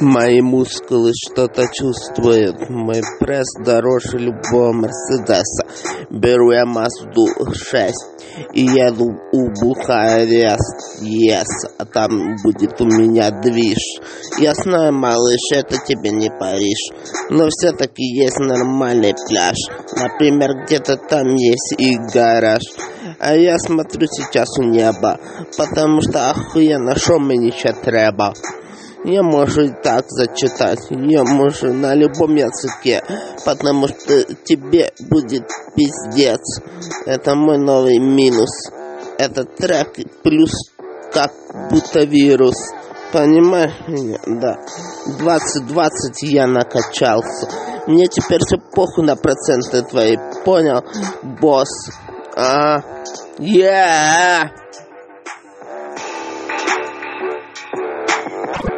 Мои мускулы что-то чувствуют. Мой пресс дороже любого Мерседеса. Беру я Мазду 6 и еду у Бухарест. Yes, а там будет у меня движ. Я знаю, малыш, это тебе не Париж. Но все-таки есть нормальный пляж. Например, где-то там есть и гараж. А я смотрю сейчас у неба, потому что охуенно, що мені ще треба. Я можу и так зачитать, я можу на любом языке, потому что тебе будет пиздец. Это мой новый минус. Этот трек плюс как будто вирус. Понимаешь меня? Да. 2020 я накачался. Мне теперь все похуй на проценты твои. Понял, босс? А, yeah.